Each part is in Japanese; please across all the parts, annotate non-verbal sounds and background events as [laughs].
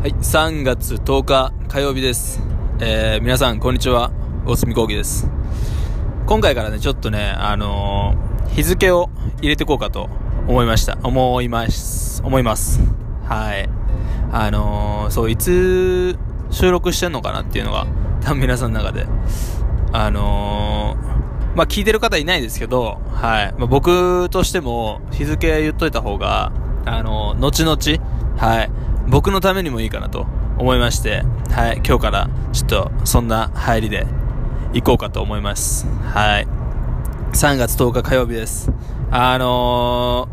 はい、3月10日火曜日です。えー、皆さん、こんにちは。大隅工技です。今回からね、ちょっとね、あのー日付を入れてこうかと思いました。思います。思います。はい。あのーそう、いつ収録してんのかなっていうのが、多分皆さんの中で、あのーまあ、聞いてる方いないですけど、はい。まあ、僕としても、日付言っといた方が、あの後々、はい。僕のためにもいいかなと思いまして、はい。今日から、ちょっと、そんな入りで、行こうかと思います。はい。3月10日火曜日です。あの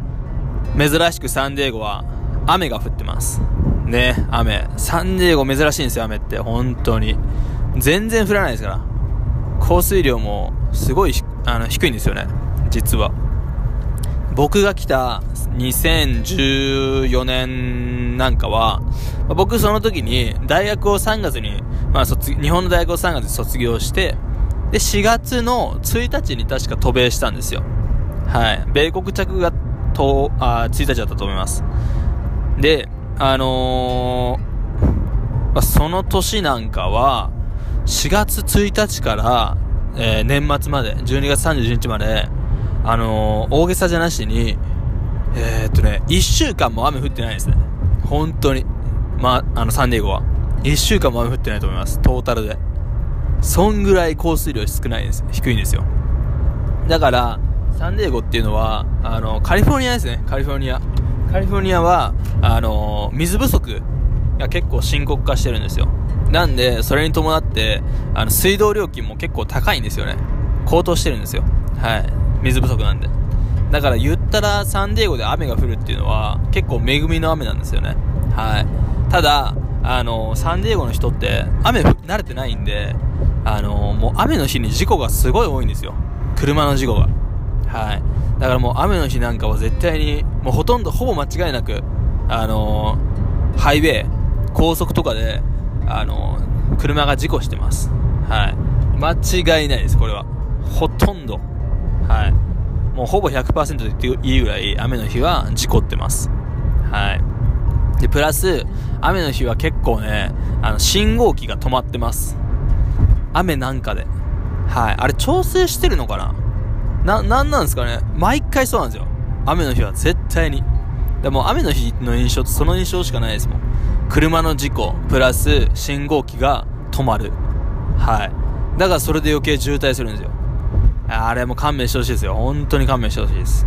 ー、珍しくサンディエゴは雨が降ってます。ね、雨。サンディエゴ珍しいんですよ、雨って。本当に。全然降らないですから。降水量もすごいあの低いんですよね、実は。僕が来た2014年なんかは、まあ僕その時に大学を3月に、まあ卒、日本の大学を3月に卒業して、で、4月の1日に確か渡米したんですよ。はい。米国着がと、あ、1日だったと思います。で、あのーまあ、その年なんかは、4月1日から、えー年末まで、12月31日まで、あのー大げさじゃなしに、えーっとね、1週間も雨降ってないですね。本当に。まあ、あの、サンディエゴは。1週間も雨降ってないと思います。トータルで。そんぐらい降水量少ないです。低いんですよ。だから、サンディエゴっていうのは、あの、カリフォルニアですね。カリフォルニア。カリフォルニアは、あの、水不足が結構深刻化してるんですよ。なんで、それに伴って、あの、水道料金も結構高いんですよね。高騰してるんですよ。はい。水不足なんで。だから言ったらサンディエゴで雨が降るっていうのは結構恵みの雨なんですよね。はい。ただ、あの、サンディエゴの人って雨慣れてないんで、あの、もう雨の日に事故がすごい多いんですよ。車の事故が。はい。だからもう雨の日なんかは絶対に、もうほとんどほぼ間違いなく、あのハイウェイ、高速とかで、あの車が事故してます。はい。間違いないです、これは。ほとんど。はい。もうほぼ100%と言っていいぐらい雨の日は事故ってます。はい。で、プラス、雨の日は結構ね、あの、信号機が止まってます。雨なんかで。はい。あれ調整してるのかな？な、なんなんですかね？毎回そうなんですよ。雨の日は絶対に。でも雨の日の印象ってその印象しかないですもん。車の事故、プラス信号機が止まる。はい。だからそれで余計渋滞するんですよ。あれも勘弁してほしいですよ。本当に勘弁してほしいです。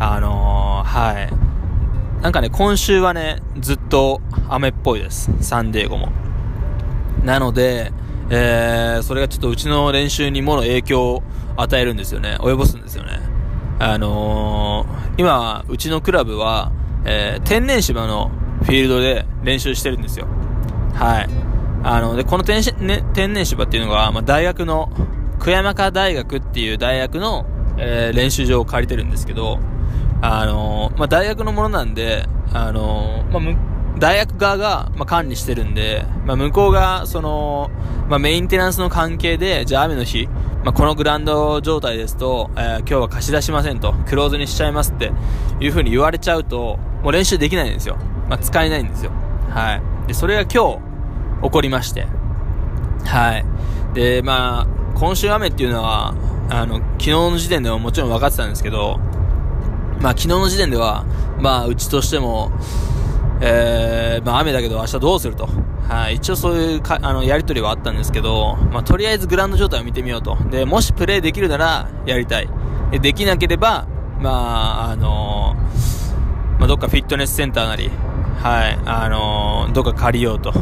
あのー、はい。なんかね、今週はね、ずっと雨っぽいです。サンディエゴも。なので、えー、それがちょっとうちの練習にもの影響を与えるんですよね。及ぼすんですよね。あのー、今、うちのクラブは、えー、天然芝のフィールドで練習してるんですよ。はい。あの、で、この天,、ね、天然芝っていうのが、まあ、大学の、久山科大学っていう大学の、えー練習場を借りてるんですけど、あのーまあ、大学のものなんで、あのーまあ、大学側が、まあ、管理してるんで、まあ、向こうが、その、まあ、メインテナンスの関係で、じゃあ雨の日、まあ、このグラウンド状態ですと、えー今日は貸し出しませんと、クローズにしちゃいますっていう風に言われちゃうと、もう練習できないんですよ。まあ、使えないんですよ。はい。で、それが今日、起こりまして。はい。で、まあ、今週雨っていうのは、あの、昨日の時点ではもちろん分かってたんですけど、まあ昨日の時点では、まあうちとしても、えー、まあ雨だけど明日どうすると。はい、一応そういうか、あの、やりとりはあったんですけど、まあとりあえずグラウンド状態を見てみようと。で、もしプレイできるなら、やりたい。で、できなければ、まあ、あのまあどっかフィットネスセンターなり、はい、あのどっか借りようと。っ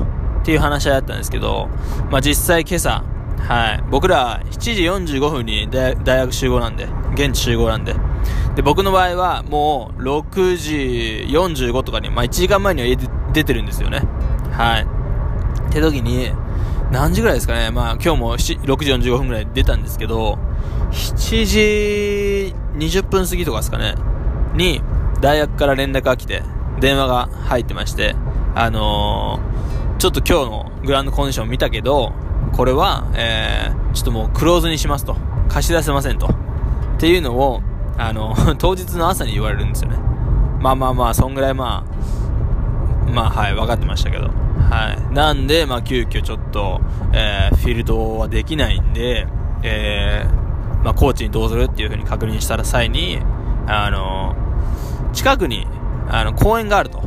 ていう話し合いだったんですけど、まあ実際今朝、はい、僕ら7時45分に大学集合なんで、現地集合なんで。で、僕の場合はもう6時45とかに、まあ1時間前には出てるんですよね。はい。って時に、何時ぐらいですかね。まあ今日も6時45分ぐらい出たんですけど、7時20分過ぎとかですかね。に、大学から連絡が来て、電話が入ってまして、あのーちょっと今日のグランドコンディション見たけど、これは、えー、ちょっともうクローズにしますと。貸し出せませんと。っていうのを、あの、[laughs] 当日の朝に言われるんですよね。まあまあまあ、そんぐらいまあ、まあはい、分かってましたけど。はい。なんで、まあ、急遽ちょっと、えー、フィールドはできないんで、えー、まあ、コーチにどうするっていう風に確認した際に、あの、近くに、あの、公園があると。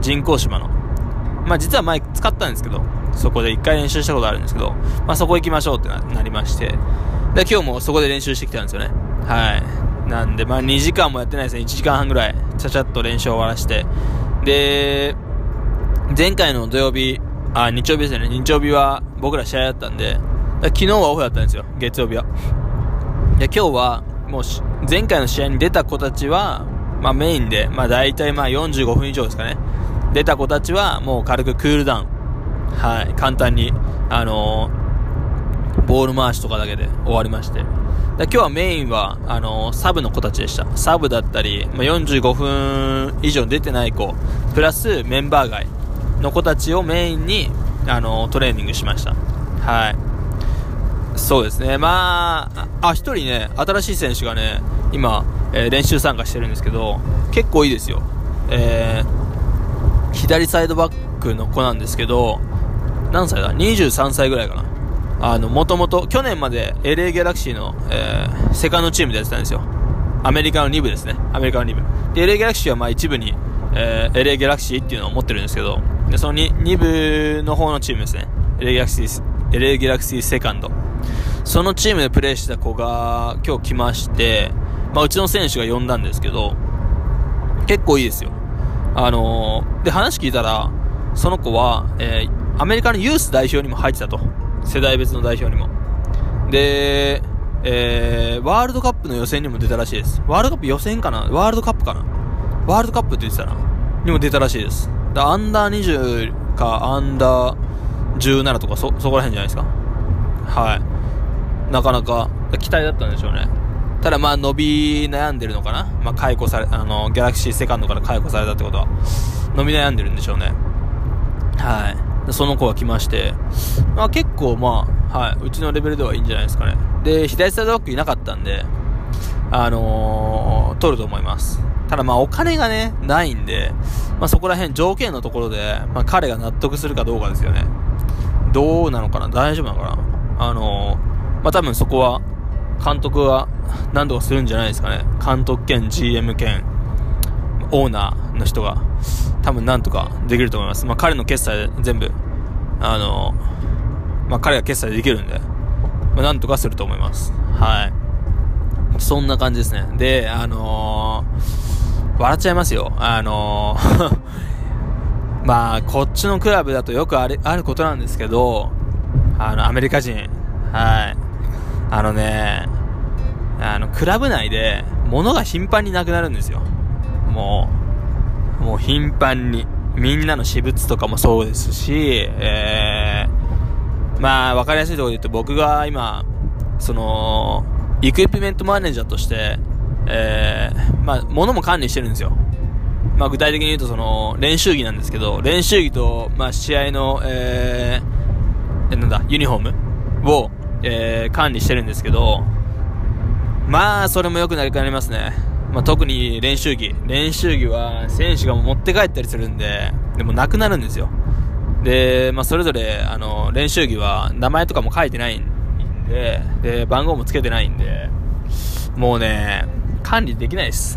人工島の。まあ、実は前使ったんですけど、そこで一回練習したことあるんですけど、まあ、そこ行きましょうってなりまして、で、今日もそこで練習してきたんですよね。はい。なんで、まあ、2時間もやってないですね。1時間半ぐらい、ちゃちゃっと練習を終わらして。で、前回の土曜日、あ、日曜日ですね。日曜日は僕ら試合だったんで、昨日はオフだったんですよ。月曜日は。で、今日は、もう前回の試合に出た子たちは、まあメインで、まあ大体まあ45分以上ですかね。出た子たちはもう軽くクールダウン。はい、簡単に、あのー、ボール回しとかだけで終わりまして。で今日はメインは、あのー、サブの子たちでした。サブだったり、まあ、45分以上出てない子、プラスメンバー外の子たちをメインに、あのー、トレーニングしました。はい。そうですね。まあ、あ、一人ね、新しい選手がね、今、え、練習参加してるんですけど、結構いいですよ。えー、左サイドバックの子なんですけど、何歳だ ?23 歳ぐらいかな。あの、もともと、去年まで LA ギャラクシーの、えー、セカンドチームでやってたんですよ。アメリカの2部ですね。アメリカの2部。で、LA ギャラクシーはまあ一部に、えー、LA ギャラクシーっていうのを持ってるんですけど、で、その 2, 2部の方のチームですね。LA ギャラクシー、LA ギャラクシーセカンド。そのチームでプレーした子が今日来まして、まあうちの選手が呼んだんですけど、結構いいですよ。あのー、で、話聞いたら、その子は、えー、アメリカのユース代表にも入ってたと。世代別の代表にも。で、えー、ワールドカップの予選にも出たらしいです。ワールドカップ予選かな？ワールドカップかな？ワールドカップって言ってたな。にも出たらしいです。だアンダー20かアンダー17とかそ、そこら辺じゃないですか？はい。なかなか期待だったんでしょうね。ただまあ伸び悩んでるのかな？まあ解雇され、あの、ギャラクシーセカンドから解雇されたってことは、伸び悩んでるんでしょうね。はい。その子が来まして、まあ結構まあ、はい、うちのレベルではいいんじゃないですかね。で、左サイドバックいなかったんで、あのー、取ると思います。ただまあお金がね、ないんで、まあそこら辺条件のところで、まあ彼が納得するかどうかですよね。どうなのかな？大丈夫なのかな？あのー、まあ多分そこは、監督は何とかするんじゃないですかね。監督兼 GM 兼オーナーの人が多分なんとかできると思います。まあ、彼の決済で全部、あの、まあ、彼が決済できるんで、まあ、なんとかすると思います。はい。そんな感じですね。で、あのー、笑っちゃいますよ。あのー [laughs] まあ、こっちのクラブだとよくあるあることなんですけど、あの、アメリカ人、はい。あのね、あの、クラブ内で物が頻繁になくなるんですよ。もう、もう頻繁に、みんなの私物とかもそうですし、えー、まあ、わかりやすいところで言うと僕が今、その、イクイプメントマネージャーとして、えー、まあ、物も管理してるんですよ。まあ、具体的に言うと、その、練習着なんですけど、練習着と、まあ、試合の、えー、なんだ、ユニフォームを、えー、管理してるんですけど、まあ、それも良くなりかねますね。まあ、特に練習着。練習着は選手が持って帰ったりするんで、でもなくなるんですよ。で、まあ、それぞれ、あの、練習着は名前とかも書いてないんで、で、番号もつけてないんで、もうね、管理できないです。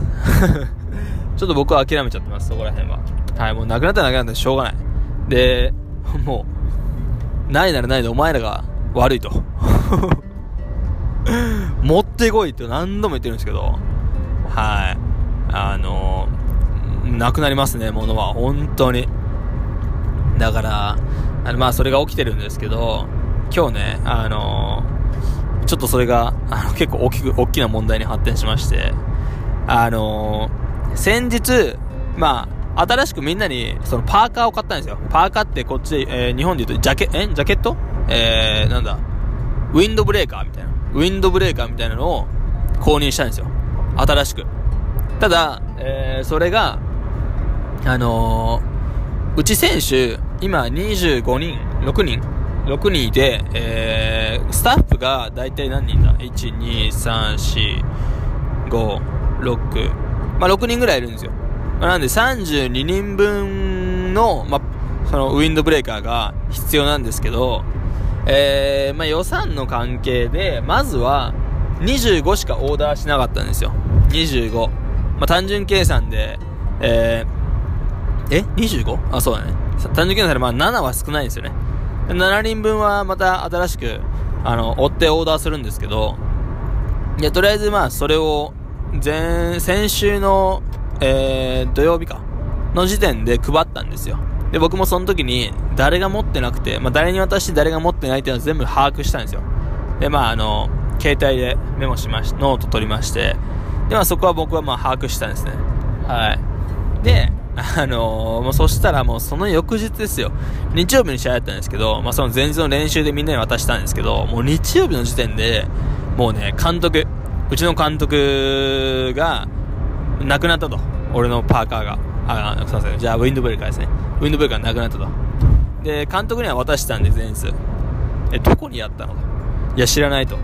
[laughs] ちょっと僕は諦めちゃってます、そこら辺は。はい、もうなくなったらなくなったらしょうがない。で、もう、ないならないでお前らが悪いと。[laughs] 持ってこいって何度も言ってるんですけど、はい。あのなくなりますね、物は。本当に。だから、あのまあ、それが起きてるんですけど、今日ね、あのちょっとそれが、あの、結構大きく、大きな問題に発展しまして、あの先日、まあ、新しくみんなに、そのパーカーを買ったんですよ。パーカーってこっちで、えー、日本で言うと、ジャケ、えジャケット？えー、なんだ、ウィンドブレーカーみたいな。ウィンドブレーカーみたいなのを購入したんですよ。新しく。ただ、えー、それが、あのー、うち選手、今25人、6人 ?6 人で、えー、スタッフが大体何人だ ?1、2、3、4、5、6、まあ6人ぐらいいるんですよ。まあ、なんで32人分の、まあ、そのウィンドブレーカーが必要なんですけど、えー、まあ、予算の関係で、まずは25しかオーダーしなかったんですよ。25。まあ、単純計算で、えー、え ?25? あ、そうだね。単純計算でまあ7は少ないんですよね。7人分はまた新しく、あの、追ってオーダーするんですけど、いや、とりあえずまあ、それを、前、先週の、えー、土曜日か、の時点で配ったんですよ。で、僕もその時に、誰が持ってなくて、まあ、誰に渡して誰が持ってないっていうのは全部把握したんですよ。で、まあ、あの、携帯でメモしまし、ノート取りまして、で、まあ、そこは僕はまあ、把握したんですね。はい。で、あのー、もうそしたらもうその翌日ですよ。日曜日に試合だったんですけど、まあその前日の練習でみんなに渡したんですけど、もう日曜日の時点で、もうね、監督、うちの監督が、亡くなったと。俺のパーカーが。あ、すいません。じゃあ、ウィンドブレーカーですね。ウィンドブレーカーなくなったと。で、監督には渡したんで、前日。え、どこにやったの？いや、知らないと。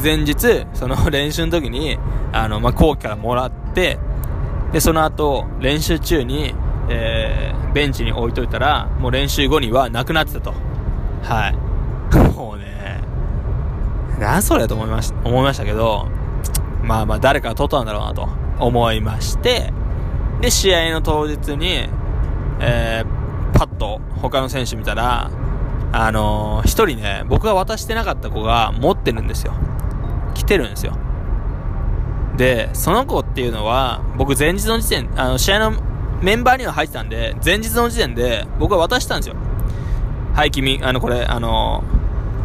前日、その [laughs] 練習の時に、あの、まあ、後期からもらって、で、その後、練習中に、えー、ベンチに置いといたら、もう練習後にはなくなってたと。はい。[laughs] もうね、なんそれと思いました、思いましたけど、まあまあ誰かが取ったんだろうなと思いまして、で、試合の当日に、えー、パッと他の選手見たら、あのー、一人ね、僕が渡してなかった子が持ってるんですよ。来てるんですよ。で、その子っていうのは、僕前日の時点、あの、試合のメンバーには入ってたんで、前日の時点で僕は渡したんですよ。はい、君、あの、これ、あの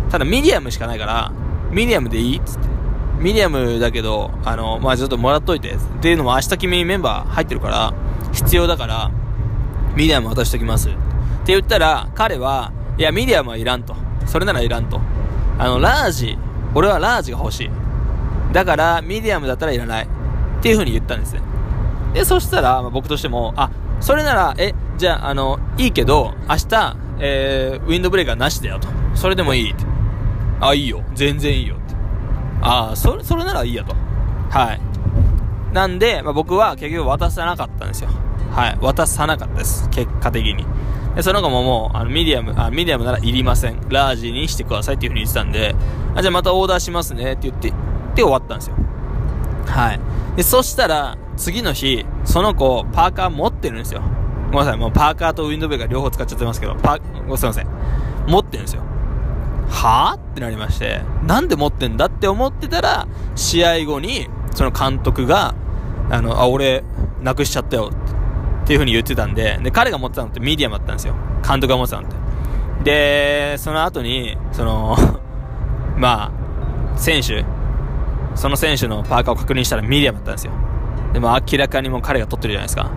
ー、ただミディアムしかないから、ミディアムでいいっつって。ミディアムだけど、あの、まあ、ちょっともらっといて。っていうのも明日君メンバー入ってるから、必要だから、ミディアム渡しときます。って言ったら、彼は、いや、ミディアムはいらんと。それならいらんと。あの、ラージ、俺はラージが欲しい。だから、ミディアムだったらいらない。っていう風に言ったんですね。で、そしたら、まあ、僕としても、あ、それなら、え、じゃあ、あの、いいけど、明日、えー、ウィンドブレーカーなしだよと。それでもいいって。あ、いいよ。全然いいよって。ああ、それ、それならいいやと。はい。なんで、まあ、僕は結局渡さなかったんですよ。はい。渡さなかったです。結果的に。で、その子ももう、あの、ミディアム、あ、ミディアムならいりません。ラージにしてくださいっていう風に言ってたんで、あ、じゃあまたオーダーしますねって言って、で終わったんですよ。はい。で、そしたら、次の日、その子、パーカー持ってるんですよ。ごめんなさい、もうパーカーとウィンドブレーカー両方使っちゃってますけど、パー、すいません。持ってるんですよ。はぁ？ってなりまして、なんで持ってんだって思ってたら、試合後に、その監督が、あの、あ、俺、なくしちゃったよってっていう風に言ってたんで、で、彼が持ってたのってミディアムだったんですよ。監督が持ってたのって。で、その後に、その [laughs] まあ、選手、その選手のパーカーを確認したらミディアムだったんですよ。でも明らかにもう彼が取ってるじゃないですか。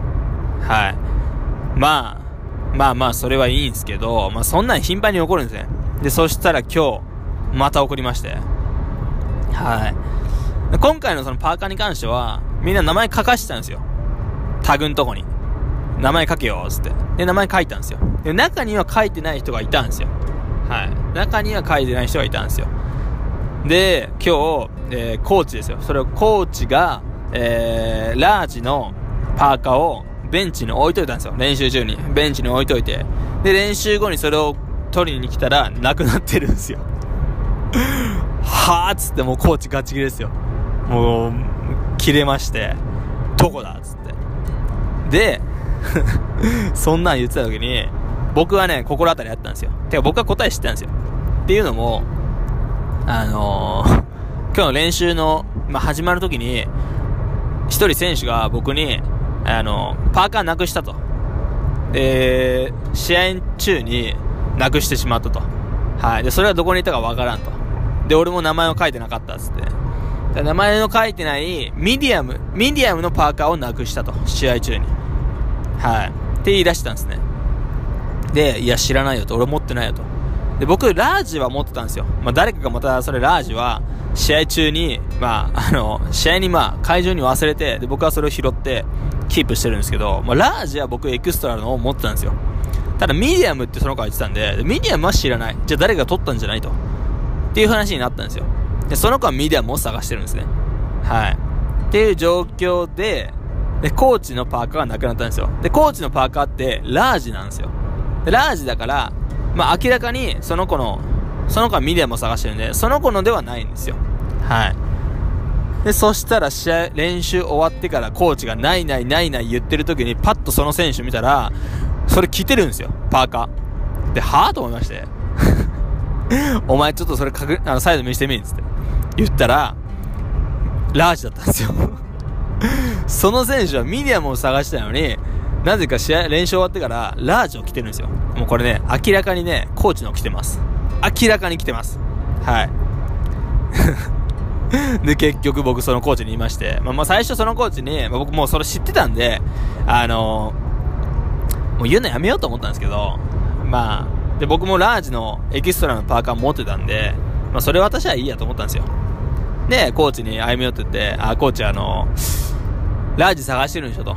はい。まあ、まあまあ、それはいいんですけど、まあそんなん頻繁に起こるんですね。で、そしたら今日、また起こりまして。はい。今回のそのパーカーに関しては、みんな名前書かしてたんですよ。タグんとこに。名前書けよっ、つって。で、名前書いたんですよ。で、中には書いてない人がいたんですよ。はい。中には書いてない人がいたんですよ。で、今日、えー、コーチですよ。それをコーチが、えー、ラージのパーカーをベンチに置いといたんですよ。練習中に。ベンチに置いといて。で、練習後にそれを取りに来たら、なくなってるんですよ。[laughs] はぁっつってもうコーチガチ切れですよ。もう、切れまして、どこだ？っつって。で、[laughs] そんなん言ってた時に、僕はね、心当たりあったんですよ。てか僕は答え知ってたんですよ。っていうのも、あのー、[laughs] 今日の練習の、まあ、始まる時に、一人選手が僕に、あのー、パーカーなくしたと。で、試合中に、なくしてしまったと。はい。で、それはどこにいったかわからんと。で、俺も名前を書いてなかったっつって。名前の書いてないミディアム、ミディアムのパーカーをなくしたと。試合中に。はい。って言い出したんですね。で、いや、知らないよと。俺持ってないよと。で、僕、ラージは持ってたんですよ。まあ、誰かがまた、それ、ラージは、試合中に、まあ、あの、試合にまあ、会場に忘れて、で、僕はそれを拾って、キープしてるんですけど、まあ、ラージは僕、エクストラのを持ってたんですよ。ただ、ミディアムってその子が言ってたんで、ミディアムは知らない。じゃあ誰かが取ったんじゃないと。っていう話になったんですよ。で、その子はミディアムを探してるんですね。はい。っていう状況で、で、コーチのパーカーがなくなったんですよ。で、コーチのパーカーって、ラージなんですよ。でラージだから、まあ明らかにその子の、その子はミディアムを探してるんで、その子のではないんですよ。はい。で、そしたら試合、練習終わってからコーチがないないないない言ってる時にパッとその選手見たら、それ着てるんですよ、パーカー。で、はぁと思いまして。[laughs] お前ちょっとそれかく、あの、サイド見してみんつって。言ったら、ラージだったんですよ [laughs] その選手はミディアムを探したのに、なぜか試合、練習終わってから、ラージを着てるんですよ。もうこれね、明らかにね、コーチの着てます。明らかに着てます。はい。[laughs] で、結局僕そのコーチに言いまして、まあ、まあ最初そのコーチに、まあ、僕もうそれ知ってたんで、あのー、もう言うのやめようと思ったんですけど、まあ、で、僕もラージのエキストラのパーカー持ってたんで、まあそれ私はいいやと思ったんですよ。で、コーチに歩み寄ってて、あ、コーチあのー、ラージ探してるんでしょと。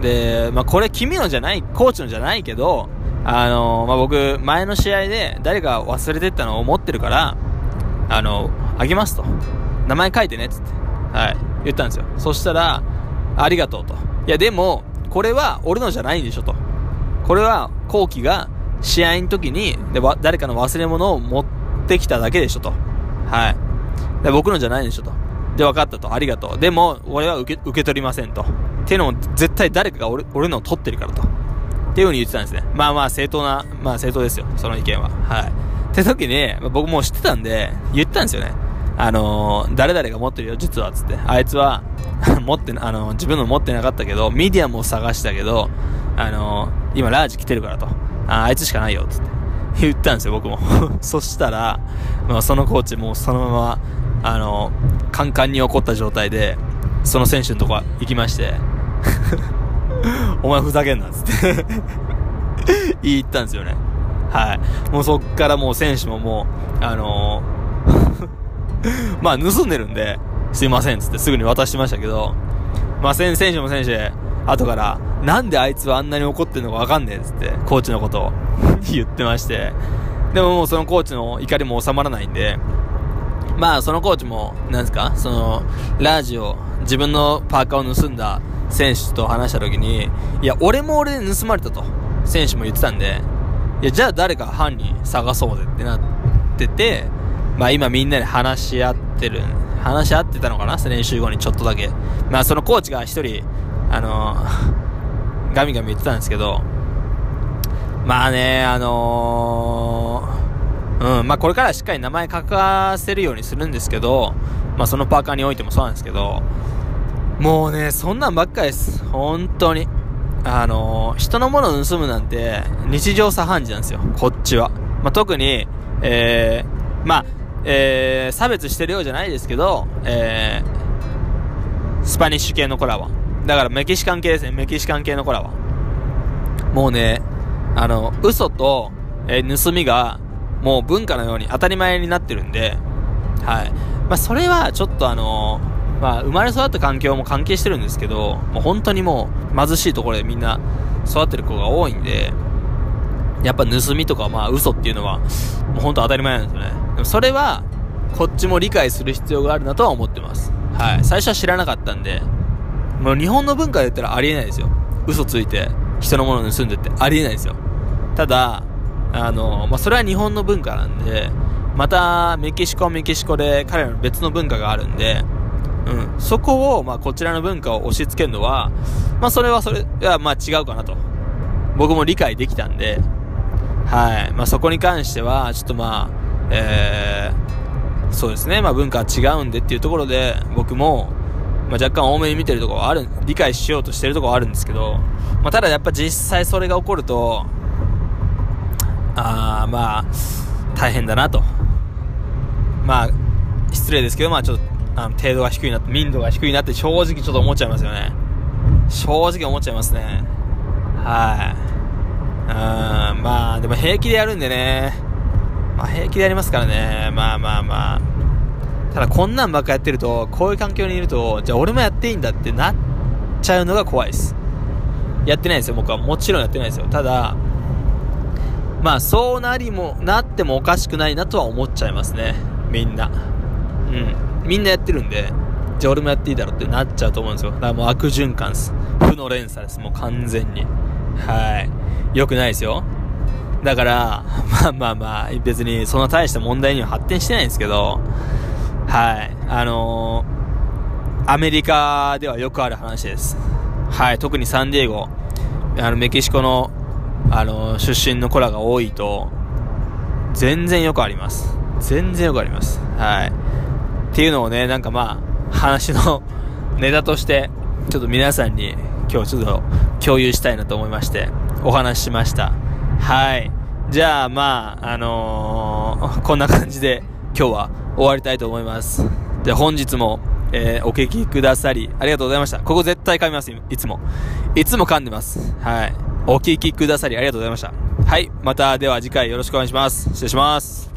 で、まあこれ君のじゃない、コーチのじゃないけど、あの、まあ僕、前の試合で誰か忘れてったのを持ってるから、あのあげますと。名前書いてね、つって。はい。言ったんですよ。そしたら、ありがとうと。いや、でも、これは俺のじゃないんでしょと。これは、後期が試合の時に、で、誰かの忘れ物を持ってきただけでしょと。はい。で、僕のじゃないんでしょと。で、分かったと。ありがとう。でも、俺は受け、受け取りませんと。っていうのも、絶対誰かが俺、俺のを取ってるからと。っていう風に言ってたんですね。まあまあ、正当な、まあ正当ですよ。その意見は。はい。って時に、僕もう知ってたんで、言ったんですよね。あのー、誰々が持ってるよ、実は、つって。あいつは [laughs] 持って、あのー、自分の持ってなかったけど、ミディアムを探したけど、あのー、今ラージ来てるからと。ああいつしかないよ、つって。言ったんですよ、僕も。[laughs] そしたら、まあ、そのコーチもそのまま、あのカンカンに怒った状態で、その選手のとこ行きまして、[laughs] お前ふざけんな、つって [laughs] 言ったんですよね。はい。もうそっからもう選手ももう、あの [laughs] まあ、盗んでるんで、すいません、つってすぐに渡してましたけど、まあ、選手も選手で、後から、なんであいつはあんなに怒ってんのかわかんねえ、つって、コーチのことを言ってまして、でももうそのコーチの怒りも収まらないんで、まあ、そのコーチも、なんですか、その、ラジを、自分のパーカーを盗んだ選手と話した時に、いや、俺も俺で盗まれたと、選手も言ってたんで、いや、じゃあ誰か犯人探そうぜってなってて、まあ今みんなで話し合ってる、話し合ってたのかな？練習後にちょっとだけ。まあそのコーチが一人、あのー、ガミガミ言ってたんですけど、まあね、あのー、うん、まあこれからしっかり名前書かせるようにするんですけど、まあそのパーカーにおいてもそうなんですけど、もうね、そんなんばっかりです。本当に。あのー、人のものを盗むなんて日常茶飯事なんですよ。こっちは。まあ、特に、えー、まあ、えー、差別してるようじゃないですけど、えー、スパニッシュ系の子らは。だからメキシカン系ですね、メキシカン系の子らは。もうね、あの、嘘と、えー、盗みが、もう文化のように当たり前になってるんで、はい。まあ、それはちょっとあのー、まあ、生まれ育った環境も関係してるんですけど、もう本当にもう貧しいところでみんな育ってる子が多いんで、やっぱ盗みとかまあ嘘っていうのは、もう本当当たり前なんですよね。でもそれは、こっちも理解する必要があるなとは思ってます。はい。最初は知らなかったんで、もう日本の文化で言ったらありえないですよ。嘘ついて人のもの盗んでってありえないですよ。ただ、あの、まあ、それは日本の文化なんで、またメキシコはメキシコで彼らの別の文化があるんで、うん、そこを、まあ、こちらの文化を押し付けるのは、まあ、それはそれは、まあ、違うかなと。僕も理解できたんで、はい。まあ、そこに関しては、ちょっとまあ、えー、そうですね。まあ、文化は違うんでっていうところで、僕も、まあ、若干多めに見てるところはある、理解しようとしてるところはあるんですけど、まあ、ただやっぱ実際それが起こると、ああ、まあ、大変だなと。まあ、失礼ですけど、まあちょっと、あの程度が低いな、民度が低いなって正直ちょっと思っちゃいますよね。正直思っちゃいますね。はい。うん、まあ、でも平気でやるんでね。まあ、平気でやりますからね。まあまあまあ。ただこんなんばっかやってると、こういう環境にいると、じゃあ俺もやっていいんだってなっちゃうのが怖いです。やってないですよ、僕は。もちろんやってないですよ。ただ、まあそうなりも、なってもおかしくないなとは思っちゃいますね。みんな。うん。みんなやってるんで、じゃあ俺もやっていいだろうってなっちゃうと思うんですよ。だからもう悪循環です。負の連鎖です。もう完全に。はい。良くないですよ。だから、[laughs] まあまあまあ、別にそんな大した問題には発展してないんですけど、はい。あのー、アメリカではよくある話です。はい。特にサンディエゴ、あの、メキシコの、あの、出身の子らが多いと、全然よくあります。全然よくあります。はい。っていうのをね、なんかまあ、話の [laughs] ネタとして、ちょっと皆さんに今日ちょっと共有したいなと思いまして、お話ししました。はい。じゃあまあ、あのー、こんな感じで今日は終わりたいと思います。で、本日も、えー、お聞きくださり、ありがとうございました。ここ絶対噛みます、いつも。いつも噛んでます。はい。お聴きくださりありがとうございました。はい。また、では次回よろしくお願いします。失礼します。